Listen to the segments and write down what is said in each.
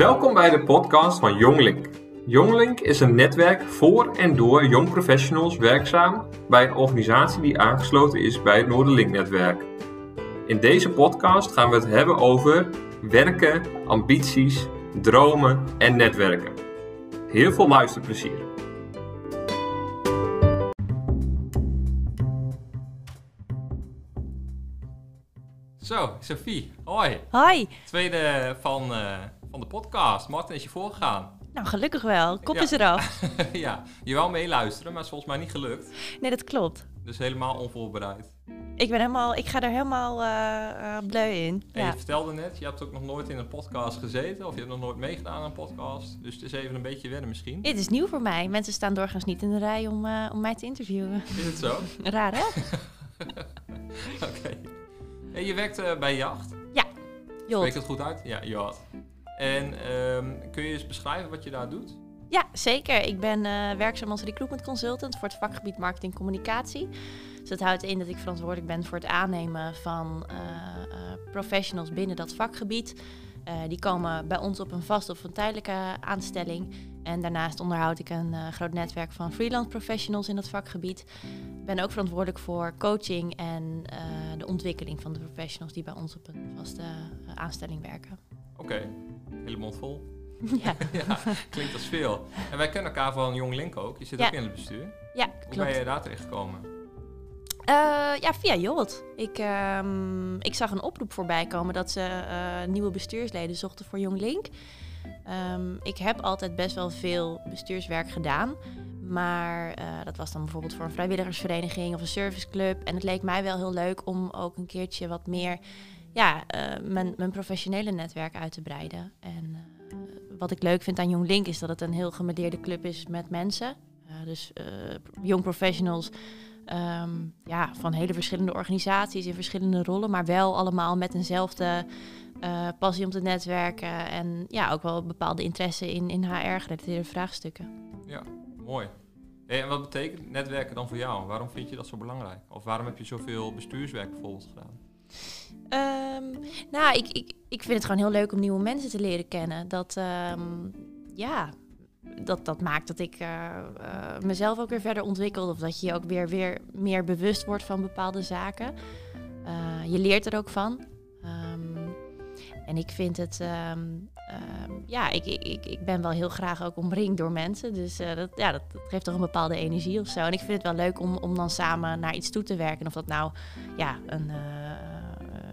Welkom bij de podcast van Jonglink. Jonglink is een netwerk voor en door jong professionals werkzaam bij een organisatie die aangesloten is bij het Noorderlink-netwerk. In deze podcast gaan we het hebben over werken, ambities, dromen en netwerken. Heel veel luisterplezier. Zo, Sophie, hoi. Hoi. Tweede van, eh, van de podcast. Martin is je voorgegaan. Nou, gelukkig wel. Kop Ja. is eraf. ja, je wou meeluisteren, maar is volgens mij niet gelukt. Nee, dat klopt. Dus helemaal onvoorbereid. Ik ben helemaal, ik ga er helemaal eh eh, bleu in. En je Ja. vertelde net, je hebt ook nog nooit in een podcast gezeten. Of je hebt nog nooit meegedaan aan een podcast. Dus het is even een beetje wennen misschien. Dit is nieuw voor mij. Mensen staan doorgaans niet in de rij om, eh, om mij te interviewen. Is het zo? Raar, hè? Oké. En je werkt bij Jacht. Spreekt Jot. het goed uit? Ja, Jacht. En ehm, kun je eens beschrijven wat je daar doet? Ja, zeker. Ik ben eh, werkzaam als recruitment consultant voor het vakgebied marketing communicatie. Dus dat houdt in dat ik verantwoordelijk ben voor het aannemen van eh, eh, professionals binnen dat vakgebied. Die komen bij ons op een vaste of een tijdelijke aanstelling. En daarnaast onderhoud ik een groot netwerk van freelance professionals in dat vakgebied. Ik ben ook verantwoordelijk voor coaching en de ontwikkeling van de professionals die bij ons op een vaste aanstelling werken. Oké, hele mond vol. ja, ja, klinkt als veel. En wij kennen elkaar van Jong Link ook. Je zit Ja. ook in het bestuur. ja, Hoe klopt. ben je daar terecht gekomen? Eh, ja, via Jot. Ik, ehm, ik zag een oproep voorbij komen dat ze eh, nieuwe bestuursleden zochten voor Jong Link. Ehm, ik heb altijd best wel veel bestuurswerk gedaan. Maar eh, dat was dan bijvoorbeeld voor een vrijwilligersvereniging of een serviceclub. En het leek mij wel heel leuk om ook een keertje wat meer ja, eh, mijn, mijn professionele netwerk uit te breiden. En eh, wat ik leuk vind aan Jong Link is dat het een heel gemeleerde club is met mensen. Dus eh jong professionals Ehm, ja, van hele verschillende organisaties in verschillende rollen, maar wel allemaal met eenzelfde passie om te netwerken en ja, ook wel bepaalde interesse in, in HR-gerelateerde vraagstukken. Ja, mooi. Hey, en wat betekent netwerken dan voor jou? Waarom vind je dat zo belangrijk? Of waarom heb je zoveel bestuurswerk bijvoorbeeld gedaan? Ehm, nou, ik, ik, ik vind het gewoon heel leuk om nieuwe mensen te leren kennen. Dat, ehm, ja, dat, dat maakt dat ik eh, eh, mezelf ook weer verder ontwikkel. Of dat je ook weer, weer meer bewust wordt van bepaalde zaken. Eh, je leert er ook van. Ehm, en ik vind het, ja, ik, ik, ik, ben wel heel graag ook omringd door mensen. Dus dat, ja, dat, dat geeft toch een bepaalde energie of zo. En ik vind het wel leuk om, om dan samen naar iets toe te werken. Of dat nou ja, een,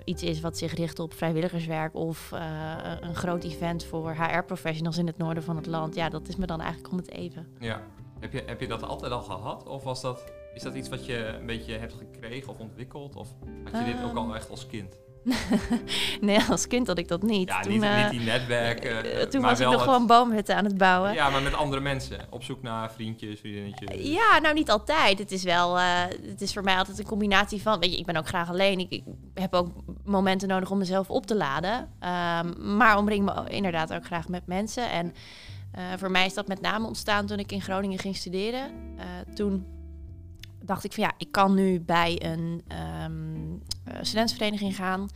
iets is wat zich richt op vrijwilligerswerk of eh, een groot event voor HR-professionals in het noorden van het land. Ja, dat is me dan eigenlijk om het even. Ja. Heb je, heb je dat altijd al gehad? Of was dat, is dat iets wat je een beetje hebt gekregen of ontwikkeld? Of had je dit ook al echt als kind? nee, als kind had ik dat niet. Ja, toen niet, eh, niet die netwerken. eh, eh, toen maar was ik nog het- gewoon boomhutten aan het bouwen. Ja, maar met andere mensen. Op zoek naar vriendjes, vriendinnetjes. Ja, nou niet altijd. Het is wel, het is voor mij altijd een combinatie van, weet je, ik ben ook graag alleen. Ik, ik heb ook momenten nodig om mezelf op te laden. Ehm, maar omring me inderdaad ook graag met mensen. En voor mij is dat met name ontstaan toen ik in Groningen ging studeren. Toen dacht ik van ja, ik kan nu bij een eh, studentenvereniging gaan.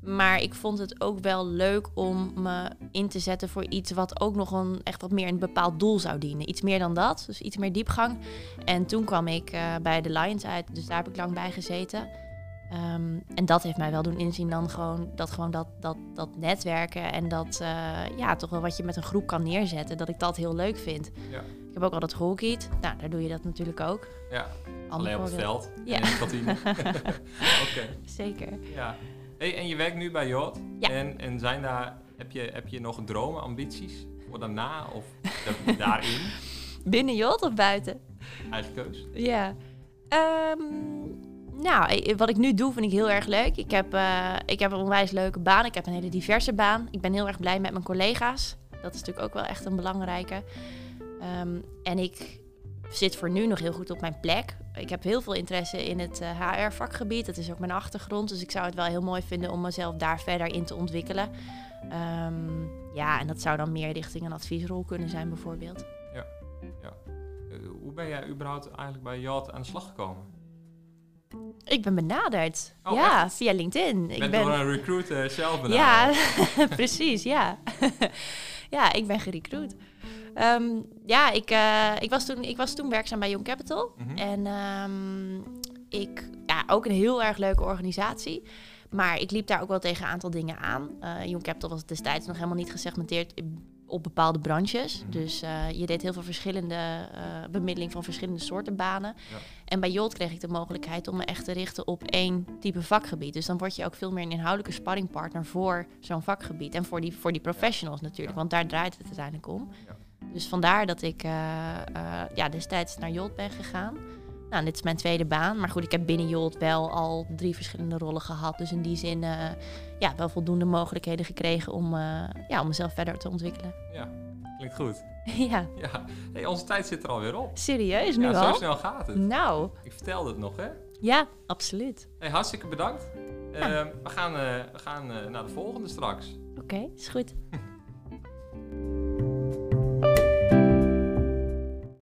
Maar ik vond het ook wel leuk om me in te zetten voor iets wat ook nog een, echt wat meer een bepaald doel zou dienen. Iets meer dan dat, dus iets meer diepgang. En toen kwam ik eh, bij de Lions uit, dus daar heb ik lang bij gezeten. Ehm, en dat heeft mij wel doen inzien dan gewoon dat, gewoon dat, dat, dat netwerken en dat eh, ja, toch wel wat je met een groep kan neerzetten, dat ik dat heel leuk vind. Ja. Ik heb ook al dat hockeyt. Nou, daar doe je dat natuurlijk ook. Ja, alleen op het veld Ja. en in de kantine. Oké, Zeker. ja. Hey, en je werkt nu bij Jot. Ja. En, en zijn daar, heb, je, heb je nog dromen, ambities voor daarna of da- daarin? Binnen Jot of buiten? Eigen keus. Ja. Ehm, nou, wat ik nu doe vind ik heel erg leuk. Ik heb, eh, ik heb een onwijs leuke baan. Ik heb een hele diverse baan. Ik ben heel erg blij met mijn collega's. Dat is natuurlijk ook wel echt een belangrijke. Ehm, en ik zit voor nu nog heel goed op mijn plek. Ik heb heel veel interesse in het HR-vakgebied. Dat is ook mijn achtergrond. Dus ik zou het wel heel mooi vinden om mezelf daar verder in te ontwikkelen. Ehm, ja, en dat zou dan meer richting een adviesrol kunnen zijn bijvoorbeeld. Eh, hoe ben jij überhaupt eigenlijk bij Jot aan de slag gekomen? Ik ben benaderd. Oh, ja, via LinkedIn. Ik ben... door een recruiter zelf benaderd. Ja, precies, ja. ja, ik ben gerecruit. Ehm, ja, ik, eh, ik, was toen, ik was toen werkzaam bij Young Capital. Mhm. En ehm, ik, ja, ook een heel erg leuke organisatie. Maar ik liep daar ook wel tegen een aantal dingen aan. Eh Young Capital was destijds nog helemaal niet gesegmenteerd op bepaalde branches. Mhm. Dus eh, je deed heel veel verschillende eh, bemiddeling van verschillende soorten banen. Ja. En bij Jolt kreeg ik de mogelijkheid om me echt te richten op één type vakgebied. Dus dan word je ook veel meer een inhoudelijke sparringpartner voor zo'n vakgebied. En voor die, voor die professionals natuurlijk, Ja. want daar draait het uiteindelijk om. Ja. Dus vandaar dat ik eh, eh, ja, destijds naar Jolt ben gegaan. Nou, dit is mijn tweede baan. Maar goed, ik heb binnen Jolt wel al drie verschillende rollen gehad. Dus in die zin eh, ja, wel voldoende mogelijkheden gekregen om, ja, om mezelf verder te ontwikkelen. Ja, klinkt goed. ja, Ja, hey, onze tijd zit er alweer op. serieus nu ja, zo al? snel gaat het. Nou, Ik vertelde het nog, hè? ja, absoluut. Hey, hartstikke bedankt. We gaan, we gaan naar de volgende straks. Oké, is goed.